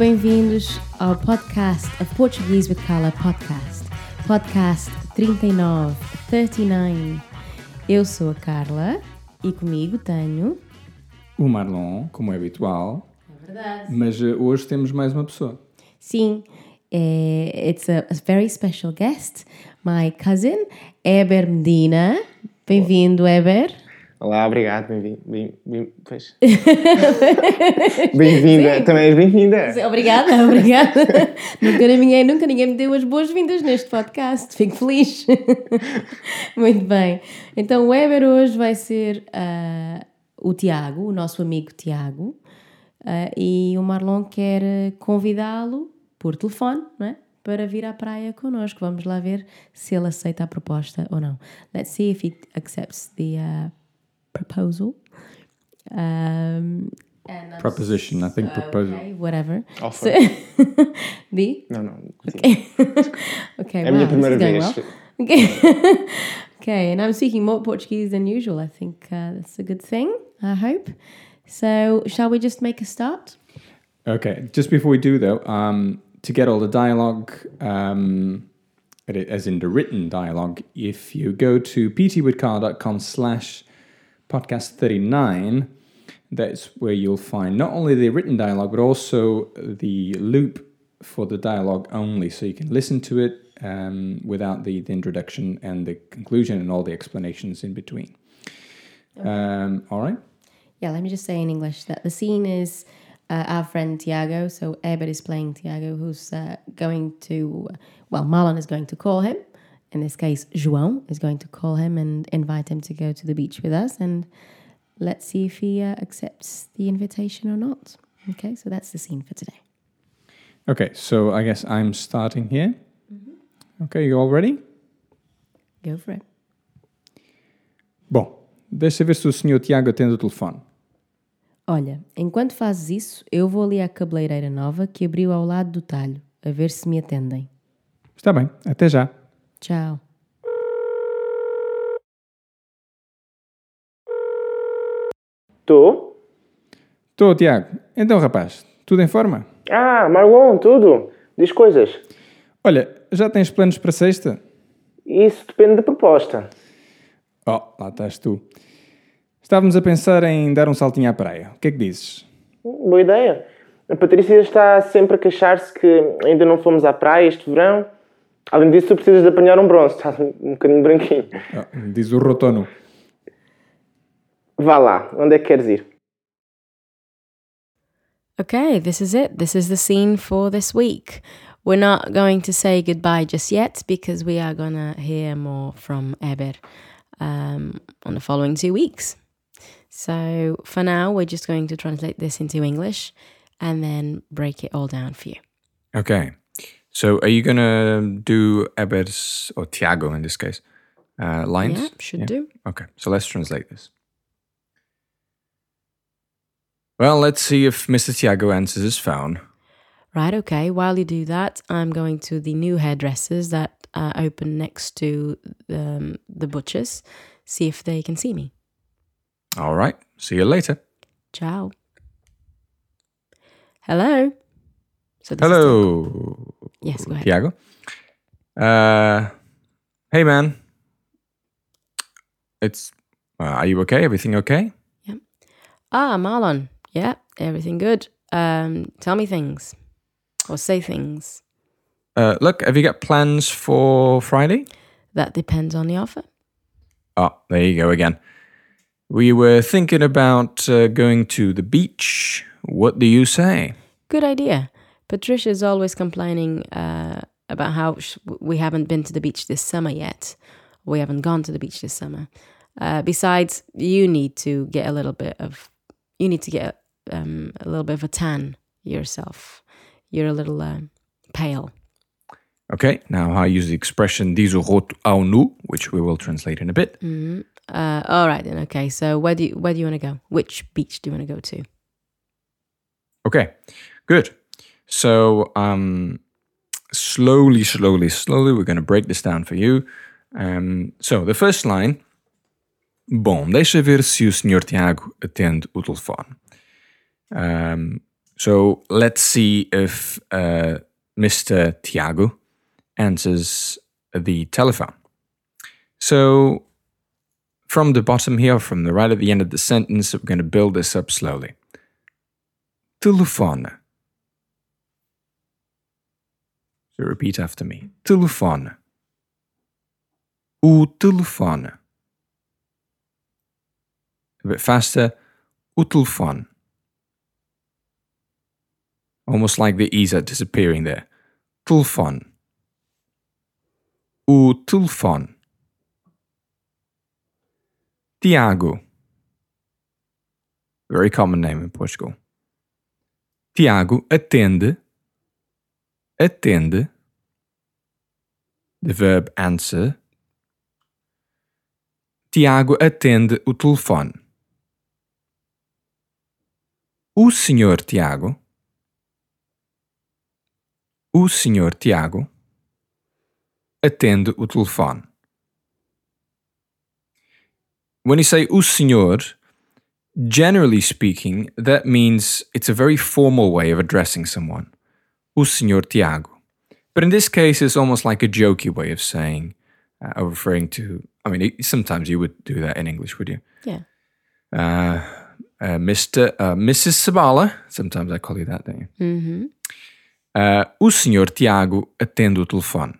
bem-vindos ao podcast of Portuguese with Carla podcast. Podcast 39, 39. Eu sou a Carla e comigo tenho. O Marlon, como é habitual. É verdade. Mas uh, hoje temos mais uma pessoa. Sim, é, it's a, a very special guest, my cousin, Eber Medina. Bem-vindo, Eber. Olá, obrigado, bem-vindo. Bem, bem, pois. bem-vinda, também és bem-vinda. Obrigada, obrigada. nunca, ninguém, nunca ninguém me deu as boas-vindas neste podcast. Fico feliz. Muito bem. Então, o Eber hoje vai ser uh, o Tiago, o nosso amigo Tiago, uh, e o Marlon quer convidá-lo por telefone, não é? Para vir à praia connosco. Vamos lá ver se ele aceita a proposta ou não. Let's see if he accepts the uh, proposal. Um, and I'm Proposition, I think proposal. Okay, whatever. Offer. So, the? Não, não. Okay. okay, É a wow, this is primeira going vez. well. Okay. okay, and I'm speaking more Portuguese than usual. I think uh, that's a good thing, I hope. So, shall we just make a start? Okay, just before we do though, um, to get all the dialogue, um, as in the written dialogue, if you go to ptwithcar.com slash podcast 39, that's where you'll find not only the written dialogue, but also the loop for the dialogue only. So you can listen to it um, without the, the introduction and the conclusion and all the explanations in between. Um, all right? Yeah, let me just say in English that the scene is uh, our friend Tiago. So Ebert is playing Tiago, who's uh, going to, well, Marlon is going to call him. In this case, João is going to call him and invite him to go to the beach with us. And let's see if he uh, accepts the invitation or not. Okay, so that's the scene for today. Okay, so I guess I'm starting here. Okay, you all ready? Go for it. Bom, deixa ver se o senhor Tiago atende o telefone. Olha, enquanto fazes isso, eu vou ali à cabeleireira nova que abriu ao lado do talho, a ver se me atendem. Está bem, até já. Tchau. Tu? Estou, Tiago. Então, rapaz, tudo em forma? Ah, Marlon, tudo. Diz coisas. Olha, já tens planos para sexta? Isso depende da proposta. Oh, lá estás tu. Estávamos a pensar em dar um saltinho à praia. O que é que dizes? Boa ideia. A Patrícia está sempre a queixar-se que ainda não fomos à praia este verão. Além disso, tu precisas de apanhar um bronze. Estás um bocadinho branquinho. Oh, diz o roto ao nu. Vá lá. Onde é que queres ir? Okay, this is it. This is the scene for this week. We're not going to say goodbye just yet because we are going to hear more from Eber um, on the following two weeks. So for now, we're just going to translate this into English and then break it all down for you. Okay. So, are you going to do Eber's, or Tiago in this case, uh, lines? Yeah, should Yeah. do. Okay, so let's translate this. Well, let's see if Mr. Tiago answers his phone. Right, okay. While you do that, I'm going to the new hairdressers that uh, open next to um, the butchers, see if they can see me. All right, see you later. Ciao. Hello. So this is Hello, Yes, go ahead. Tiago. Uh, hey, man. It's. Uh, are you okay? Everything okay? Yeah. Ah, Marlon. Yeah, everything good. Um, tell me things or say things. Uh, look, have you got plans for Friday? That depends on the offer. Oh, there you go again. We were thinking about uh, going to the beach. What do you say? Good idea. Patricia's always complaining uh, about how sh- we haven't been to the beach this summer yet. We haven't gone to the beach this summer. Uh, besides, you need to get a little bit of, you need to get um, a little bit of a tan yourself. You're a little um pale. Okay, now I use the expression o roto ao nu, which we will translate in a bit. hmm Uh, all right then. Okay. So where do you, where do you want to go? Which beach do you want to go to? Okay, good. So, um, slowly, slowly, slowly, we're going to break this down for you. Um, so, the first line. Bom, deixa ver se o Sr. Tiago atende o telefone. Um, So let's see if uh, Mr. Tiago answers the telephone. So from the bottom here, from the right at the end of the sentence, we're going to build this up slowly. Telefone. Repeat after me. Telefone. O telefone. A bit faster. O telefone. Almost like the E's are disappearing there. Telefone. O telefone. Tiago. Very common name in Portugal. Tiago attende. Attende. The verb answer. Tiago atende o telefone. O senhor Tiago. O senhor Tiago atende o telefone. When you say o senhor, generally speaking, that means it's a very formal way of addressing someone. O senhor Tiago. But in this case, it's almost like a jokey way of saying, uh, referring to. I mean, sometimes you would do that in English, would you? Yeah. Uh, uh, Mr. Uh, Mrs. Sabala. Sometimes I call you that, don't you? Mm-hmm. Uh, o senhor Tiago atende o telefone.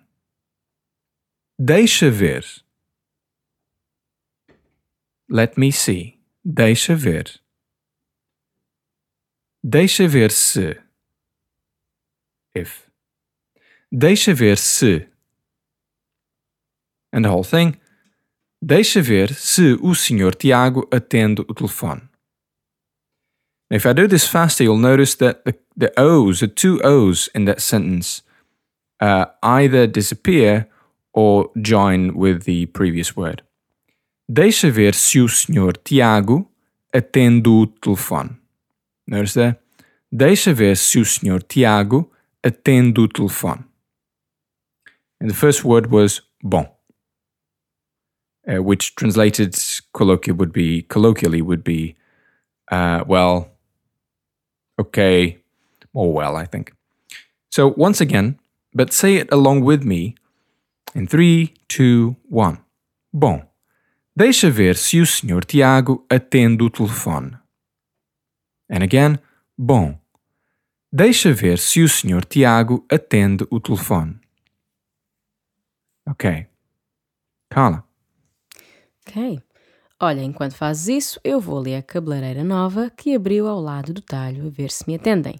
Deixa ver. Let me see. Deixa ver. Deixa ver se. If. Deixa ver se. And the whole thing. Deixa ver se o senhor Tiago atende o telefone. If I do this faster, you'll notice that the, the O's, the two O's in that sentence, uh, either disappear or join with the previous word. Deixa ver se o senhor Tiago atende o telefone. Notice that? Deixa ver se o senhor Tiago atende o telefone. And the first word was bom, uh, which translated colloquially would be colloquially would be uh, well, okay, or well, I think. So once again, but say it along with me in three, two, one. Bom, deixa ver se o senhor Tiago atende o telefone. And again, bom, deixa ver se o senhor Tiago atende o telefone. Ok. Carla. Ok. Olha, enquanto fazes isso, eu vou ler a cabeleireira nova que abriu ao lado do talho a ver se me atendem.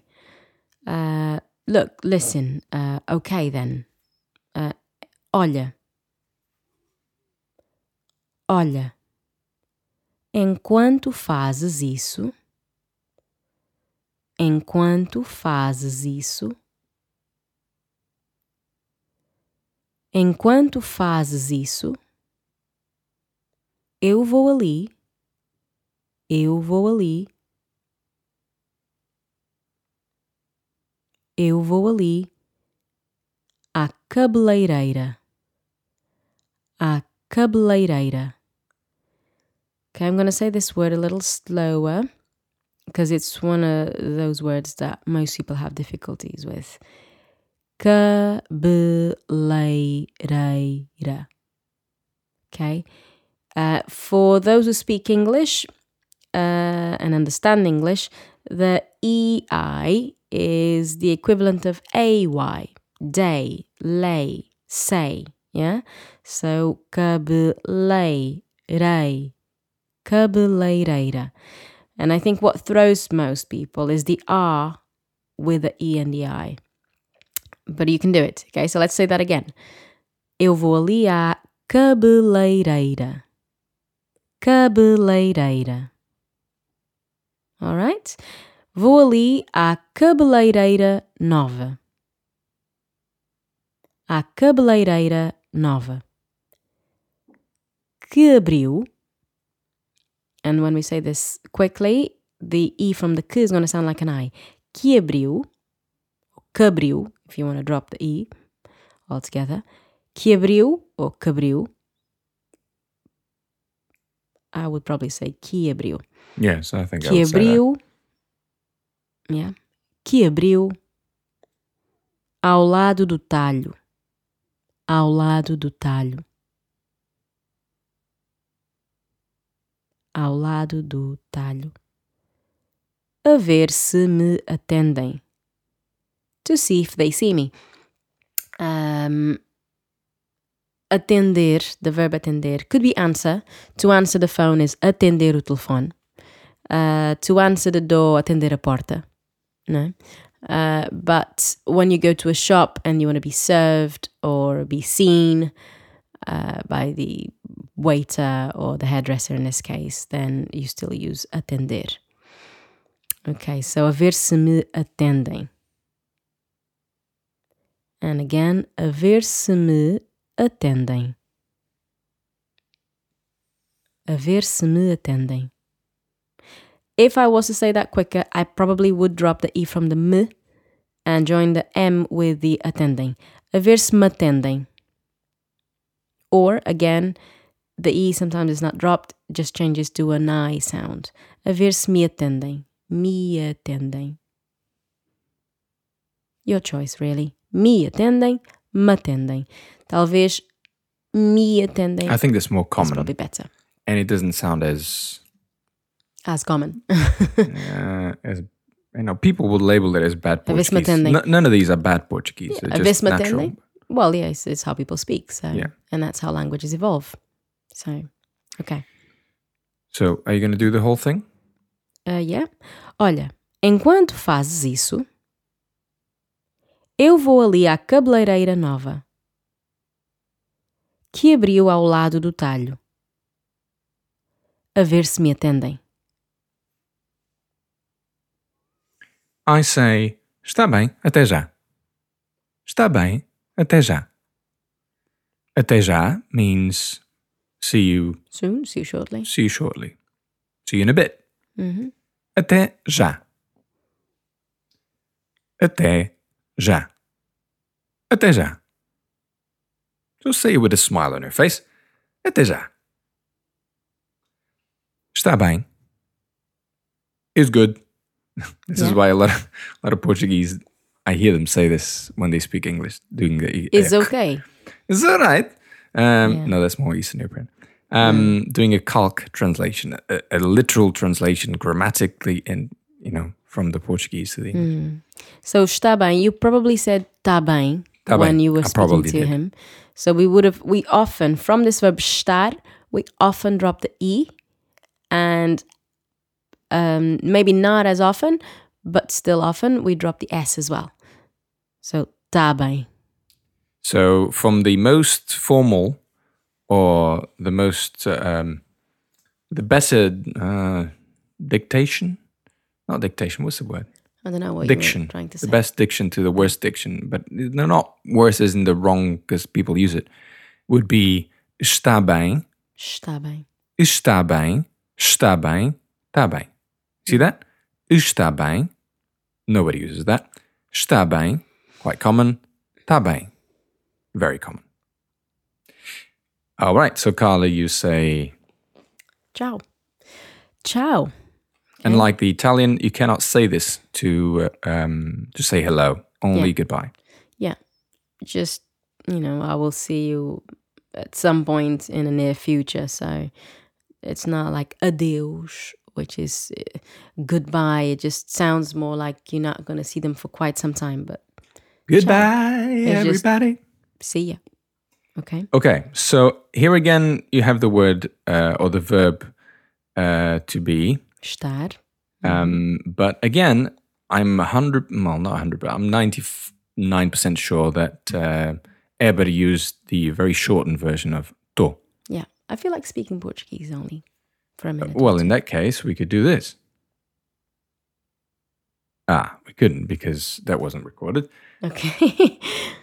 Uh, look, listen. Uh, okay then. Uh, olha. Olha. Enquanto fazes isso. Enquanto fazes isso. Enquanto fazes isso. Eu vou ali. Eu vou ali. Eu vou ali. À cabeleireira. À cabeleireira. Okay, I'm going to say this word a little slower because it's one of those words that most people have difficulties with. Okay. Uh, for those who speak English uh, and understand English, the EI is the equivalent of AY, day, lay, say. Yeah? So, cabeleireira, cabeleireira. And I think what throws most people is the R with the E and the I. But you can do it, okay? So let's say that again. Eu vou ali à cabeleireira. Cabeleireira. Alright? Vou ali à cabeleireira nova. À cabeleireira nova. Que abriu. And when we say this quickly, the E from the que is going to sound like an I. Que abriu. Que abriu, if you want to drop the E altogether. Que abriu or que abriu. I would probably say que abriu. Yes, I think I Que would say that. abriu. Yeah. que abriu ao lado do talho, ao lado do talho, ao lado do talho, a ver se me atendem. To see if they see me. Um, atender, the verb atender, could be answer. To answer the phone is atender o telefone. Uh, to answer the door, atender a porta. No. Uh, but when you go to a shop and you want to be served or be seen uh, by the waiter or the hairdresser in this case, then you still use atender. Okay, so a ver se me atendem. And again, a ver se me atendem. A ver se me atendem. If I was to say that quicker, I probably would drop the E from the M and join the M with the attending. A ver se me atendem. Or again, the E sometimes is not dropped, just changes to an I sound. A ver se me atendem. Me atendem. Your choice, really. Me atendem, me atendem. Talvez me atendem I think that's more common, probably better. and it doesn't sound as As common. uh, as you know. People would label it as bad A ver se me Portuguese. none of these are bad Portuguese. They're just natural. Well, yes, it's how people speak. So, Yeah. and that's how languages evolve. So, okay. So, are you going to do the whole thing? Uh, yeah. Olha, enquanto fazes isso, eu vou ali à cabeleireira nova que abriu ao lado do talho. A ver se me atendem. I say, está bem, até já. Está bem, até já. Até já means see you, Soon, see you shortly. see you shortly. See you in a bit. Mm-hmm. Uhum. Até já. Até já. Até já. So say it with a smile on your face. Até já. Está bem. Is good. this is why a lot of, a lot of Portuguese, I hear them say this when they speak English, doing the It's okay. Is that right? Um, Yeah. No, that's more Eastern European. Um, Doing a calque translation, a, a literal translation, grammatically, and you know, from the Portuguese to the English. So está bem. You probably said tá bem Tá when bem. you were speaking to did. him. So we would have we often from this verb estar we often drop the e, and um, maybe not as often, but still often we drop the s as well. So tá bem. So, from the most formal or the most, uh, um, the better uh, dictation, not dictation, what's the word? I don't know what diction. trying to say. the best diction to the worst diction, but they're not worse as in the wrong because people use it, would be está bem, Está bem. está bem, está bem, está bem. See that? Está bem. Nobody uses that. Está bem, quite common. Está bem, very common. All right, so Carla, you say, Ciao. Ciao. and like the Italian, you cannot say this to uh, um, to say hello, only Yeah. goodbye. Yeah. Just, you know, I will see you at some point in the near future. So it's not like adeus, which is uh, goodbye. It just sounds more like you're not going to see them for quite some time, but Goodbye, just- everybody. See ya. Okay. Okay, so here again you have the word uh, or the verb uh, to be, Estar. um, but again I'm a hundred, well not a hundred, but I'm ninety nine percent sure that uh, everybody used the very shortened version of to. Yeah. I feel like speaking Portuguese only for a minute. Well, in that case, we could do this. Ah, we couldn't because that wasn't recorded. Okay.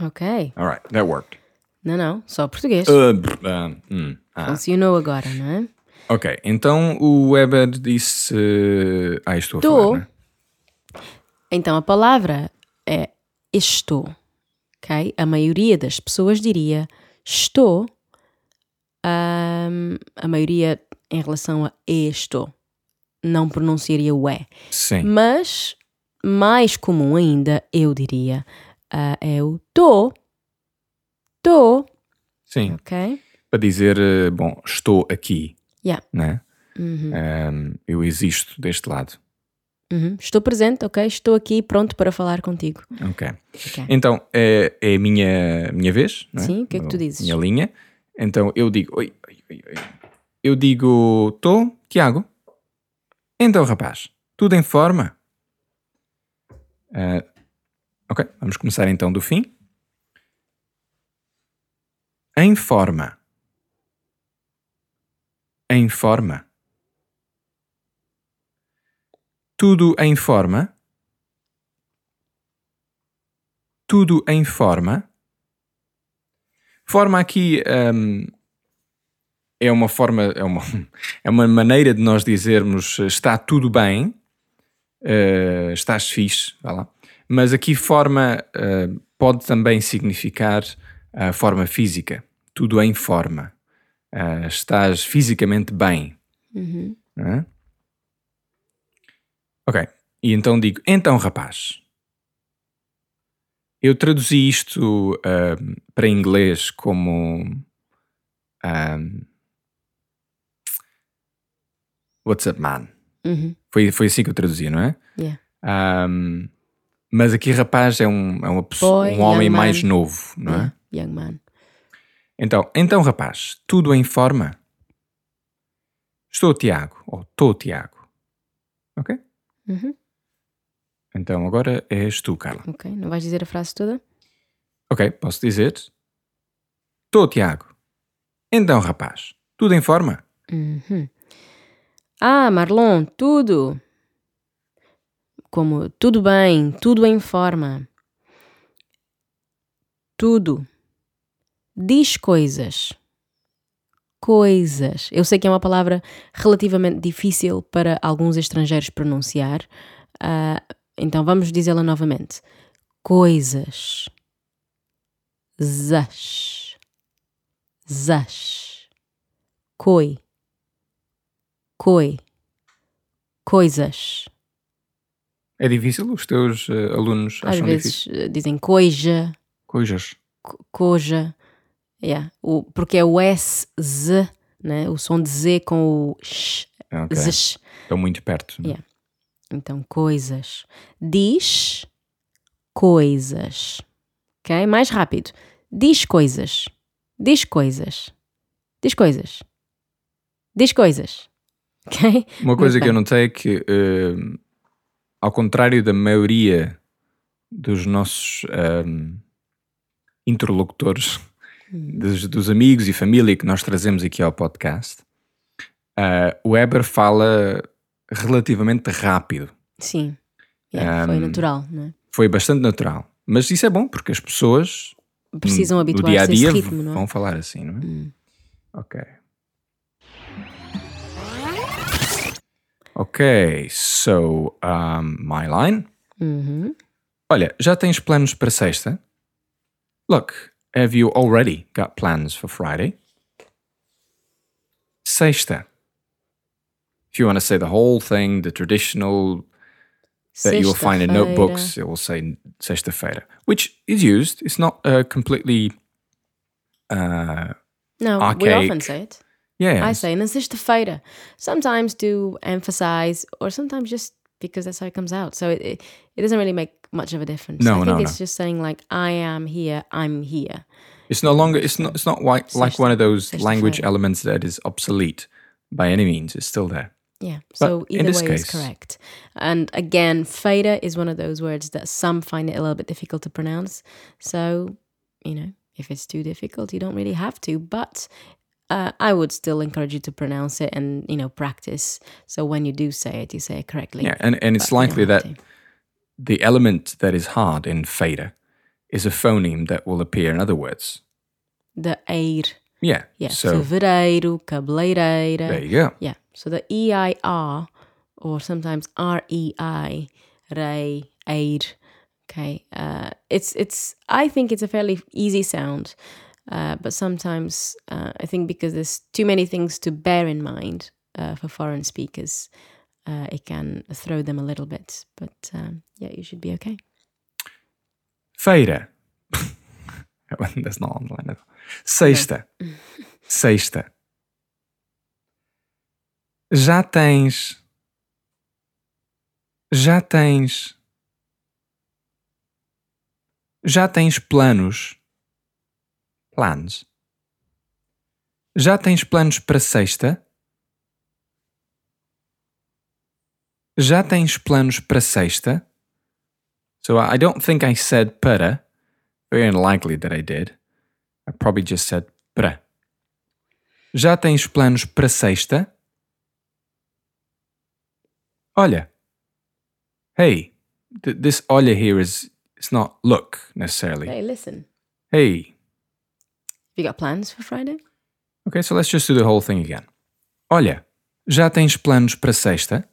ok. All right, that worked. Não, não. Só português. Uh, um, hum, ah. Funcionou agora, não é? Ok, então o Weber disse. Ah, estou a falar, né? Então a palavra é estou, ok? A maioria das pessoas diria estou, ahm, a maioria em relação a estou, não pronunciaria o E. Sim. Mas mais comum ainda, eu diria, ah, é o tô. Tô, Sim. ok? Para dizer, eh, bom, estou aqui, Yeah. né? Uhum. Um, eu existo deste lado. Uhum. Estou presente, ok? Estou aqui pronto para falar contigo. Ok. Ok. Então, é, é a minha, minha vez, é? Sim, o que é que tu dizes? Minha linha. Então, eu digo, oi, oi, oi, oi. Eu digo, tô, Tiago. Então, rapaz, tudo em forma? Ah, ok, vamos começar então do fim. Em forma. Em forma. Tudo em forma. Tudo em forma. Forma aqui hum, é uma forma, é uma, é uma maneira de nós dizermos eh, está tudo bem, eh, estás fixe, vá lá. Mas aqui forma eh, pode também significar a forma física, tudo em forma. Ah, estás fisicamente bem. Uhum. é? Ok, e então digo, então rapaz, eu traduzi isto ahm, para inglês como ahm, What's up, man? Uhum. Foi, foi assim que eu traduzi, não é? Yeah. Mas aqui rapaz é um, é uma pessoa, Boy, um homem young mais man. novo, não é? Young man. Então, então rapaz, tudo em forma? Estou Tiago, ou estou Tiago. Ok? Uhum. Então agora és tu, Carla. Ok, não vais dizer a frase toda? Ok, posso dizer? Estou Tiago. Então, rapaz, tudo em forma? Uhum. Ah, Marlon, tudo. Como tudo bem, tudo em forma. Tudo. Diz coisas. Coisas. Eu sei que é uma palavra relativamente difícil para alguns estrangeiros pronunciar, ah, então vamos dizê-la novamente. Coisas. Zas. Zas. Coi. Coi. Coisas. É difícil? Os teus eh, alunos Às acham vezes difícil? eh, dizem coija, Coisas. co- coja. Yeah. O, porque é o S, Z, né? o som de Z com o X. Ok. Zsh. Estão muito perto. não é? Yeah. Então, coisas. Diz coisas. Ok? Mais rápido. Diz coisas. Diz coisas. Diz coisas. Diz coisas. Ok? Uma coisa que eu bem. notei é que, eh, ao contrário da maioria dos nossos ehm, interlocutores, Hum. dos, dos amigos e família que nós trazemos aqui ao podcast, eh, o Weber fala relativamente rápido. Sim. Yeah, foi Um, natural, não é? Foi bastante natural. Mas isso é bom, porque as pessoas Precisam a habituar-se a esse ritmo, não é? vão falar assim, não é? Hum. Ok. Ok, so um, my line. Uhum. Olha, já tens planos para sexta? Look, have you already got plans for Friday? Sexta. If you want to say the whole thing, the traditional that you'll find in notebooks, it will say sexta-feira, which is used. It's not uh, completely. Uh, No, we often say it. Yeah. I say na sexta-feira. Sometimes to emphasize, or sometimes just because that's how it comes out. So it, it, it doesn't really make much of a difference. No, I think no, it's no. just saying like I am here, I'm here. It's no longer. It's not. It's not like like one of those language elements that is obsolete by any means. It's still there. Yeah. So in either way is correct. And again, feira is one of those words that some find it a little bit difficult to pronounce. So, you know, if it's too difficult, you don't really have to. But uh, I would still encourage you to pronounce it and, you know, practice. So when you do say it, you say it correctly. Yeah, and and it's But you likely that the element that is hard in feira is a phoneme that will appear in other words. The eir. Yeah. Yeah. So cabeleireira. there you go. Yeah. So the E I R or sometimes R E I, rei, eir. Okay. Uh, it's it's. I think it's a fairly easy sound, uh, but sometimes uh, I think because there's too many things to bear in mind uh, for foreign speakers, uh, it can throw them a little bit. But um, yeah, you should be okay. Feira. That's not online. Sexta. Sexta. Já tens. Já tens. Já tens planos. Planos. Já tens planos para sexta? Já tens planos para sexta? So I don't think I said para. Very unlikely that I did. I probably just said para. Já tens planos para sexta? Olha. Hey, th- this olha here is it's not look necessarily. Hey, listen. Hey. You got plans for Friday? Okay, so let's just do the whole thing again. Olha, já tens planos para sexta?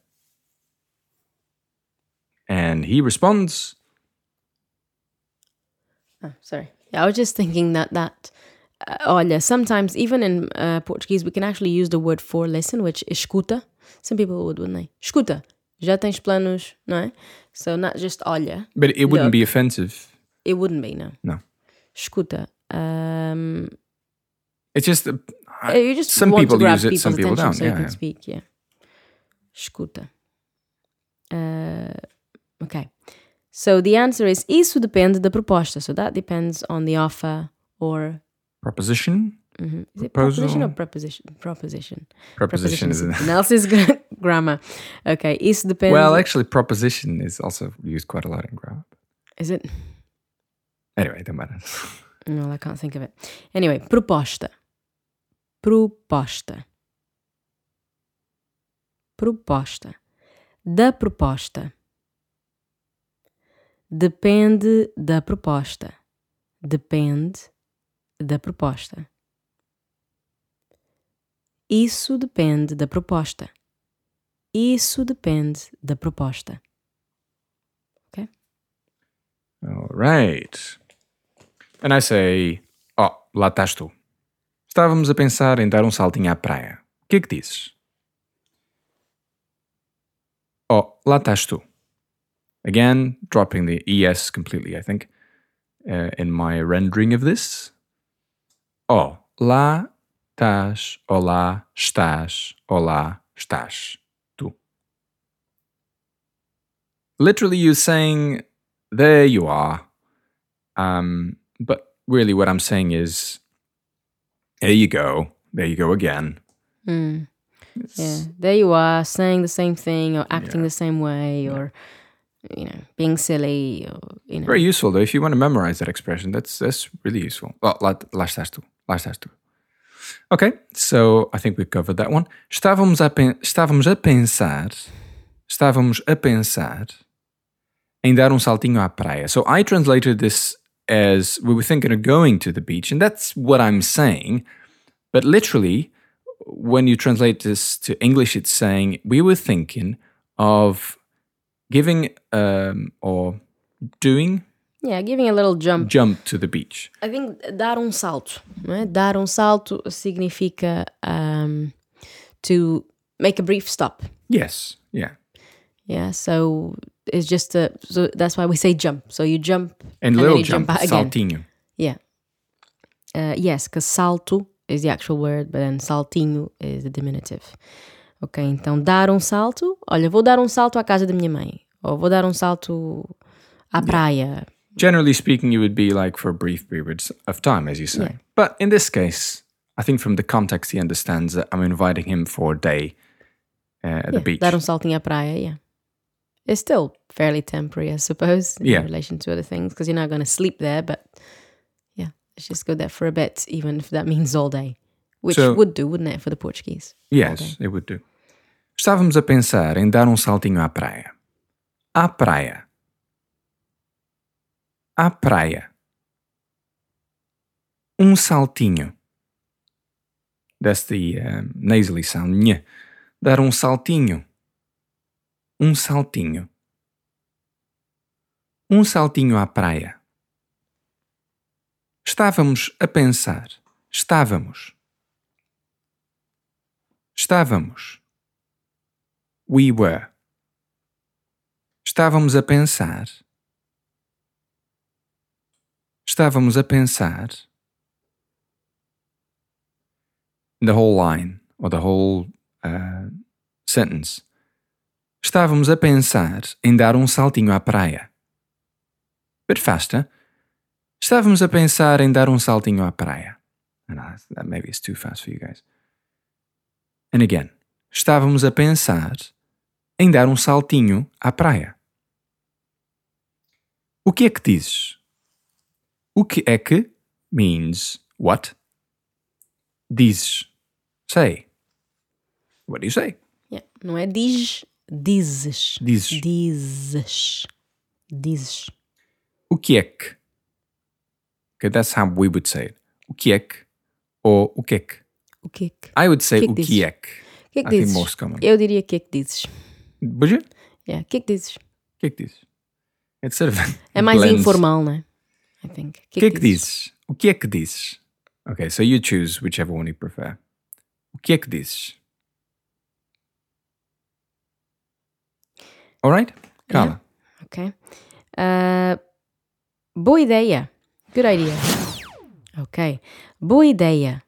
And he responds, Oh, sorry. Yeah, I was just thinking that that uh, olha, sometimes even in uh, Portuguese we can actually use the word for listen, which is escuta. Some people would, wouldn't they? Escuta. Já tens planos, não é? So not just olha. but it wouldn't Look. be offensive. It wouldn't be, no. No. Escuta. Um, It's just uh, you just some people use it, some people don't. so Yeah, you can yeah. speak. Yeah. Escuta. Uh, okay. So the answer is isso depende da proposta. So that depends on the offer or proposition. mhm. is it Proposal. proposition or preposition? Proposition. Proposition is something else is gra- grammar. Okay. Isso depende. well, actually, proposition is also used quite a lot in grammar. is it? Anyway, don't matter. No, I can't think of it. Anyway, proposta. Proposta. Proposta. Da proposta. Depende da proposta. Depende da proposta. Isso depende da proposta. Isso depende da proposta. All right. And I say, oh, lá estás tu. Estávamos a pensar em dar um saltinho à praia. O que é que dizes? Oh, lá estás tu. Again, dropping the ES completely, I think, uh, in my rendering of this. Oh, lá estás, olá estás, olá estás, tu. Literally, you're saying, there you are. Um, but really, what I'm saying is, there you go, there you go again. Mm. Yeah, there you are saying the same thing or acting the same way or you know being silly or you know. Very useful though. If you want to memorize that expression, that's that's really useful. Well, lá estás tu. Lá estás tu. Okay, so I think we've covered that one. Estávamos a, pen- estávamos a pensar, estávamos a pensar em dar um saltinho à praia. So I translated this as we were thinking of going to the beach, and that's what I'm saying. But literally, when you translate this to English, it's saying we were thinking of giving um, or doing Yeah, giving a little jump. jump to the beach. I think dar um salto, não é? Dar um salto significa um, to make a brief stop. Yes, yeah. Yeah, so it's just a so that's why we say jump. So you jump And, then little you jump, jump again. saltinho. Yeah. Uh, yes, because salto is the actual word, but then saltinho is the diminutive. Ok, então dar um salto. Olha, vou dar um salto à casa da minha mãe. Ou vou dar um salto à praia. Generally speaking, it would be like for brief periods of time, as you say. Yeah. But in this case, I think from the context, he understands that I'm inviting him for a day uh, at the Yeah, beach. Dar um saltinho à praia, yeah. It's still fairly temporary, I suppose, in Yeah. relation to other things, because you're not going to sleep there, but yeah, let's just go there for a bit, even if that means all day. Which So- would do, wouldn't it, for the Portuguese? Yes, it would do. Estávamos a pensar em dar um saltinho à praia. À praia. À praia. Um saltinho. That's the um, nasally sound. Dar um saltinho. Um saltinho. Um saltinho à praia. Estávamos a pensar. Estávamos. Estávamos. We were. Estávamos a pensar. Estávamos a pensar. The whole line, or the whole uh, sentence. Estávamos a pensar em dar um saltinho à praia. Faster. Estávamos a pensar em dar um saltinho à praia. I- that maybe it's too fast for you guys. And again. Estávamos a pensar em dar um saltinho à praia. O que é que dizes? O que é que means what? Dizes. Say. What do you say? Yeah. Não é diz, dizes. Dizes. Dizes. Dizes. O que é que? Okay, that's how we would say it. O que é que? Ou o que é que? O que é que? I would say Que é que o que dizes? é que. O que é que dizes? most common. Eu diria que é que dizes. Would you? Yeah. O que é que dizes? O que é que dizes? It's sort of É mais blends. informal, não é? I think. O que é que dizes? O que é que dizes? Okay, so you choose whichever one you prefer. O que é que dizes? Alright? Carla. Ok. Ah, boa ideia. Good idea. Ok. Boa ideia.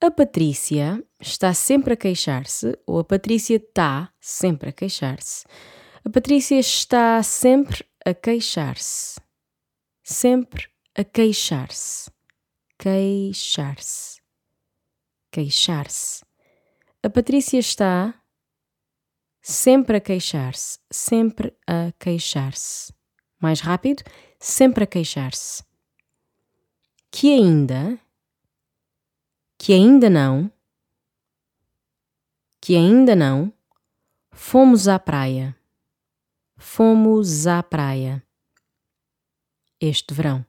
A Patrícia está sempre a queixar-se ou a Patrícia está sempre a queixar-se. A Patrícia está sempre a queixar-se. Sempre a queixar-se. Queixar-se. Queixar-se. A Patrícia está sempre a queixar-se, sempre a queixar-se. Mais rápido, sempre a queixar-se. Que ainda, que ainda não, que ainda não, fomos à praia. Fomos à praia. Este verão.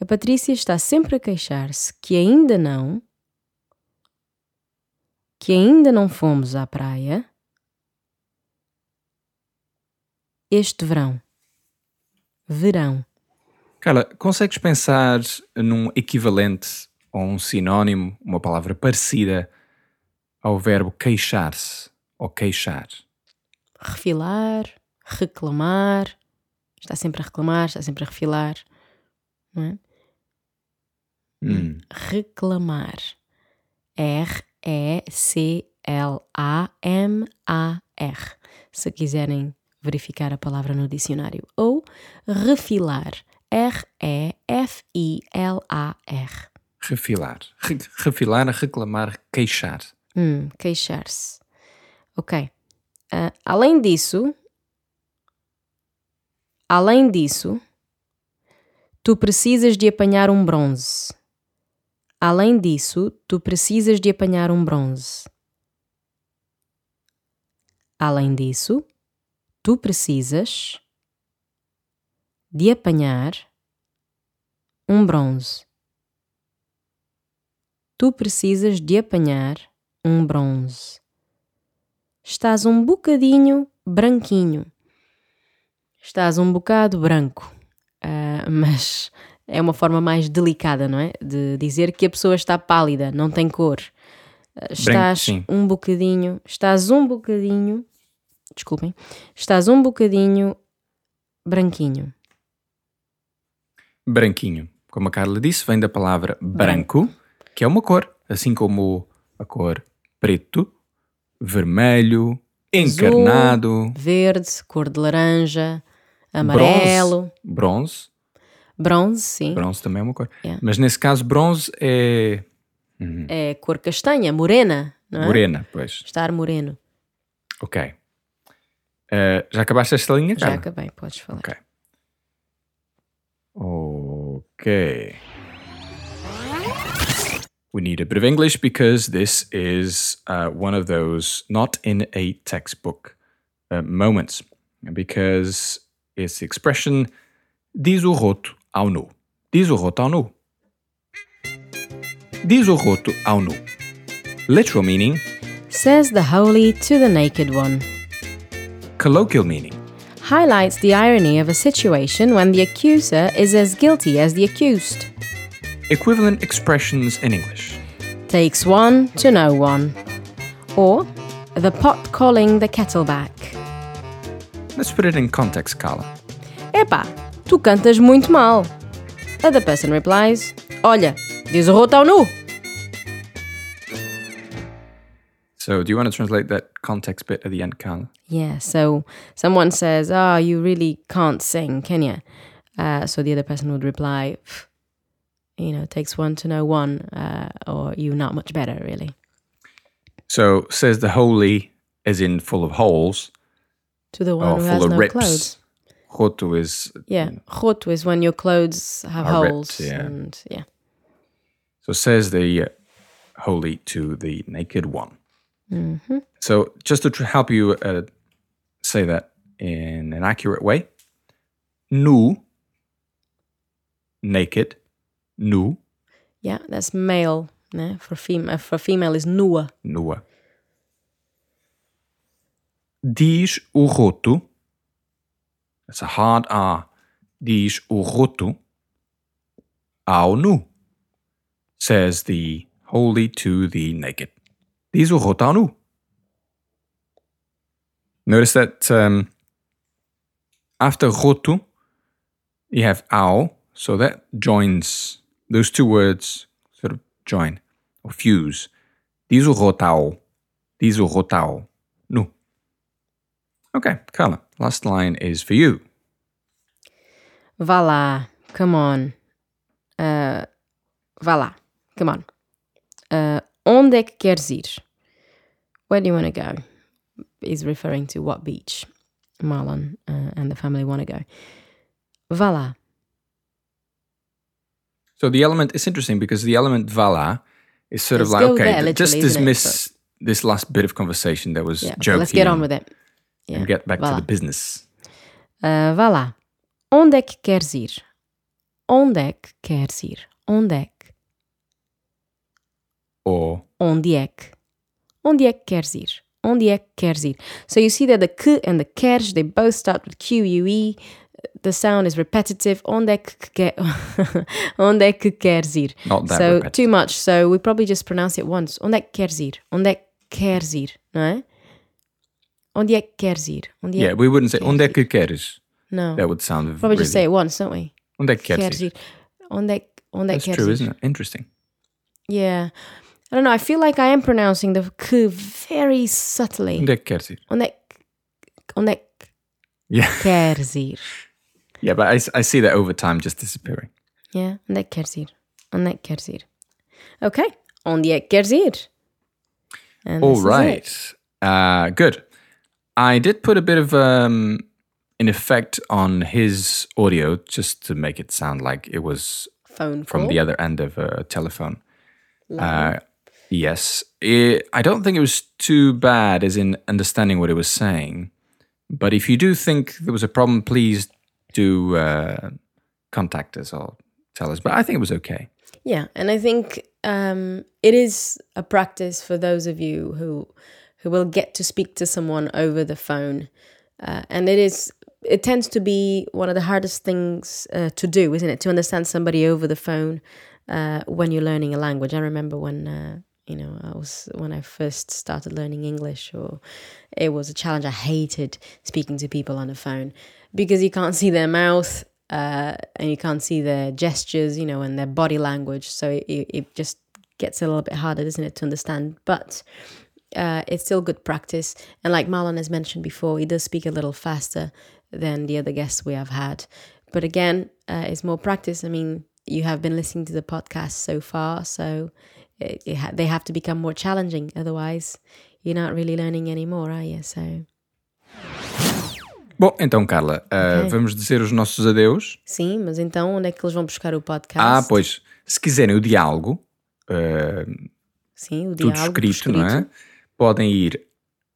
A Patrícia está sempre a queixar-se que ainda não, que ainda não fomos à praia este verão. Verão. Carla, consegues pensar num equivalente ou um sinónimo, uma palavra parecida ao verbo queixar-se ou queixar? Refilar, reclamar. Está sempre a reclamar, está sempre a refilar. Não é? Hum. Reclamar. R-E-C-L-A-M-A-R. Se quiserem verificar a palavra no dicionário. Ou refilar. R-E-F-I-L-A-R. Refilar. Re- refilar, reclamar, queixar. Hum, queixar-se. Ok. Ah, além disso, além disso, tu precisas de apanhar um bronze. Além disso, tu precisas de apanhar um bronze. Além disso, tu precisas de apanhar um bronze. Tu precisas de apanhar um bronze. Estás um bocadinho branquinho. Estás um bocado branco. Ah, mas é uma forma mais delicada, não é? De dizer que a pessoa está pálida, não tem cor. Ah, estás sim. um bocadinho. Estás um bocadinho. Desculpem. Estás um bocadinho branquinho. Branquinho. Como a Carla disse, vem da palavra branco, que é uma cor, assim como a cor preto, vermelho, encarnado, Verde, cor de laranja, amarelo, bronze. bronze, sim. Bronze também é uma cor. Yeah. Mas nesse caso, bronze é É cor castanha, morena, não é? morena, pois. Estar moreno. Ok. Já acabaste esta linha, Já acabei, podes falar. Ok. Okay. We need a bit of English because this is uh, one of those not in a textbook uh, moments. Because it's the expression diz o roto ao nu. Diz o roto ao nu. Diz o roto ao nu. Literal meaning, Says the holey to the naked one. Colloquial meaning. Highlights the irony of a situation when the accuser is as guilty as the accused. Equivalent expressions in English. Takes one to know one. Or The pot calling the kettle back. Let's put it in context, Carla. Epá, tu cantas muito mal. Other person replies, Olha, diz o rotão nu. So, do you want to translate that context bit at the end, Carla? Yeah, so someone says, Oh, you really can't sing, can you? Uh, so the other person would reply, You know, takes one to know one, uh, or you're not much better, really. So, says the holey, as in full of holes, To the one or who full has of no rips. clothes. Roto is Yeah, roto is when your clothes have Are ripped, holes. yeah. And yeah. So says the holey to the naked one. So just to tr- help you uh, say that in an accurate way, nu, naked, nu, Yeah, that's male. For, fem- for female is nua. nua. Diz o roto, that's a hard R, diz o roto ao nu, says the holey to the naked. O roto. Notice that um, after roto, you have ao, so that joins, those two words sort of join or fuse. Diz o rotao. Diz o rotao. Nu. Okay, Carla, last line is for you. Vá lá, come on. Uh, vá lá, come on. Uh, onde é que queres ir? Where do you want to go? He's referring to what beach Marlon uh, and the family want to go. Vá lá. So the element is interesting because the element vala is sort of Let's like okay, there, just literally, isn't it? dismiss this last bit of conversation that was Yeah, jokey let's get on with it. Yeah, and get back to the business. Uh, vá lá. Onde é que queres ir? Onde é que queres ir? Onde é? Or Onde é que? Onde é que queres ir? Onde é que queres ir? So you see that the que and the queres, they both start with Q-U-E. The sound is repetitive. Onde é que, que Onde é que queres ir? Not that so repetitive. too much. So we probably just pronounce it once. Onde é que queres ir? Onde é que queres ir? Não é? Onde é que queres ir? Onde é yeah, we wouldn't say onde é que queres. No. That would sound Probably really, just say it once, don't we? onde é que queres, Queres ir. ir. Onde é, onde é That's queres true, ir? isn't it? Interesting. Yeah. I don't know. I feel like I am pronouncing the k very subtly. Onde é que queres ir? Onde é que, onde é que Yeah, queres ir? yeah, but I, I see that over time just disappearing. Yeah. Onde é que queres ir? Onde é que queres ir? Okay. Onde é que queres ir? And All right. Uh, good. I did put a bit of um, an effect on his audio just to make it sound like it was Phone from call. the other end of a telephone. Uh, yes. I I don't think it was too bad as in understanding what it was saying. But if you do think there was a problem, please do uh, contact us or tell us. But I think it was okay. Yeah, and I think um, it is a practice for those of you who who will get to speak to someone over the phone, uh, and it is it tends to be one of the hardest things uh, to do, isn't it? To understand somebody over the phone uh, when you're learning a language. I remember when. You know, I was when I first started learning English, or it was a challenge. I hated speaking to people on the phone because you can't see their mouth uh, and you can't see their gestures, you know, and their body language. So it, it just gets a little bit harder, doesn't it, to understand? But uh, it's still good practice. And like Marlon has mentioned before, he does speak a little faster than the other guests we have had. But again, uh, it's more practice. I mean, you have been listening to the podcast so far, so it, it ha- they have to become more challenging. Otherwise, you're not really learning anymore, are you? So, Bom, então, Carla, uh, Ok. vamos dizer os nossos adeus. sim, mas então onde é que eles vão buscar o podcast? Ah, pois, se quiserem o diálogo, uh, Sim, o tudo diálogo escrito, não é? Podem ir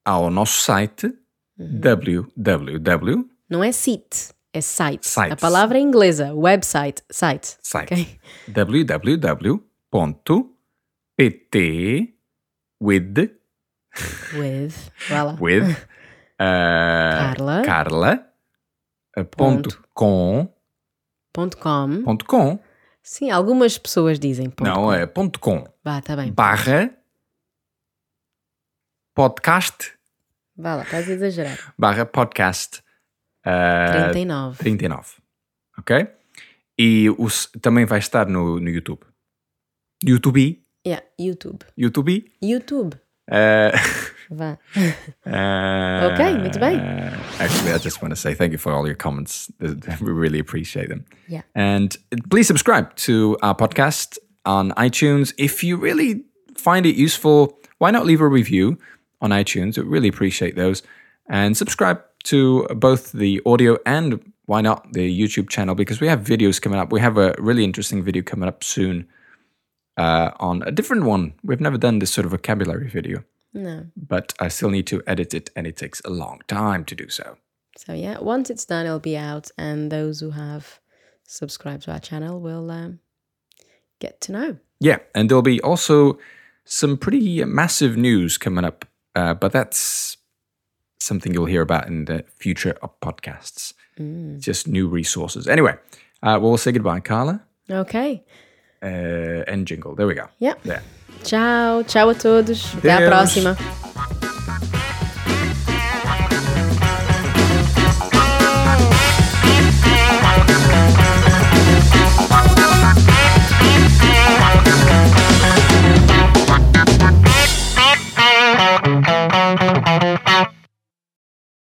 ao nosso site Uhum. www. Não é site, é site. Sites. A palavra é inglesa, website, site. Site. Ok? www.pt with With, lá. with uh, Carla. Carla uh, ponto com Ponto .com. ponto com Sim, algumas pessoas dizem ponto não com. é ponto com Vá, tá bem. barra podcast Vá lá, estás a exagerar. barra podcast uh, 39. 39. Ok? E o, também vai estar no, no YouTube. YouTube. Yeah, YouTube. YouTube. YouTube. Uh, uh, Ok, muito bem. Actually, I just want to say thank you for all your comments. We really appreciate them. Yeah. And please subscribe to our podcast on iTunes. If you really find it useful, why not leave a review on iTunes? We really appreciate those. And subscribe to both the audio and why not the YouTube channel because we have videos coming up. We have a really interesting video coming up soon uh, on a different one. We've never done this sort of vocabulary video, No. but I still need to edit it and it takes a long time to do so. So yeah, once it's done, it'll be out, and those who have subscribed to our channel will um, get to know. Yeah, and there'll be also some pretty massive news coming up, uh, but that's something you'll hear about in the future of podcasts. Just new resources. Anyway, uh, we'll say goodbye, Carla, Ok. Uh, and jingle. There we go. Yeah. There. Tchau, tchau a todos. Até à Deus. próxima.